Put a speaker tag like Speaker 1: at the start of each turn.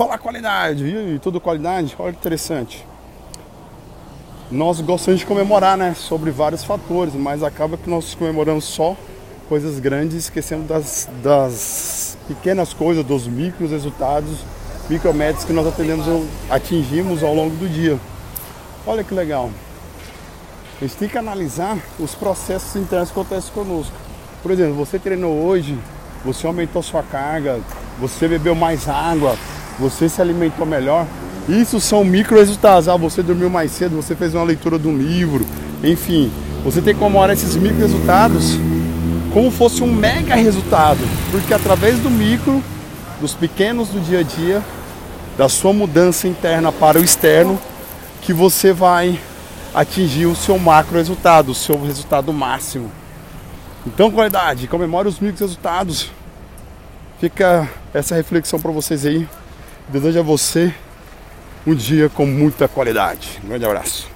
Speaker 1: Falar qualidade, e tudo qualidade? Olha que interessante. Nós gostamos de comemorar, né? Sobre vários fatores, mas acaba que nós comemoramos só coisas grandes, esquecendo das, das pequenas coisas, dos micros resultados, micrométricos que nós atendemos, atingimos ao longo do dia. Olha que legal. A gente tem que analisar os processos internos que acontecem conosco. Por exemplo, você treinou hoje, você aumentou sua carga, você bebeu mais água, você se alimentou melhor. Isso são micro resultados. Ah, você dormiu mais cedo, você fez uma leitura de um livro, enfim. Você tem que comemorar esses micro resultados como fosse um mega resultado, porque através do micro, dos pequenos do dia a dia, da sua mudança interna para o externo, que você vai atingir o seu macro resultado, o seu resultado máximo. Então, qualidade, comemore os micro resultados. Fica essa reflexão para vocês aí. Desejo a você um dia com muita qualidade. Um grande abraço.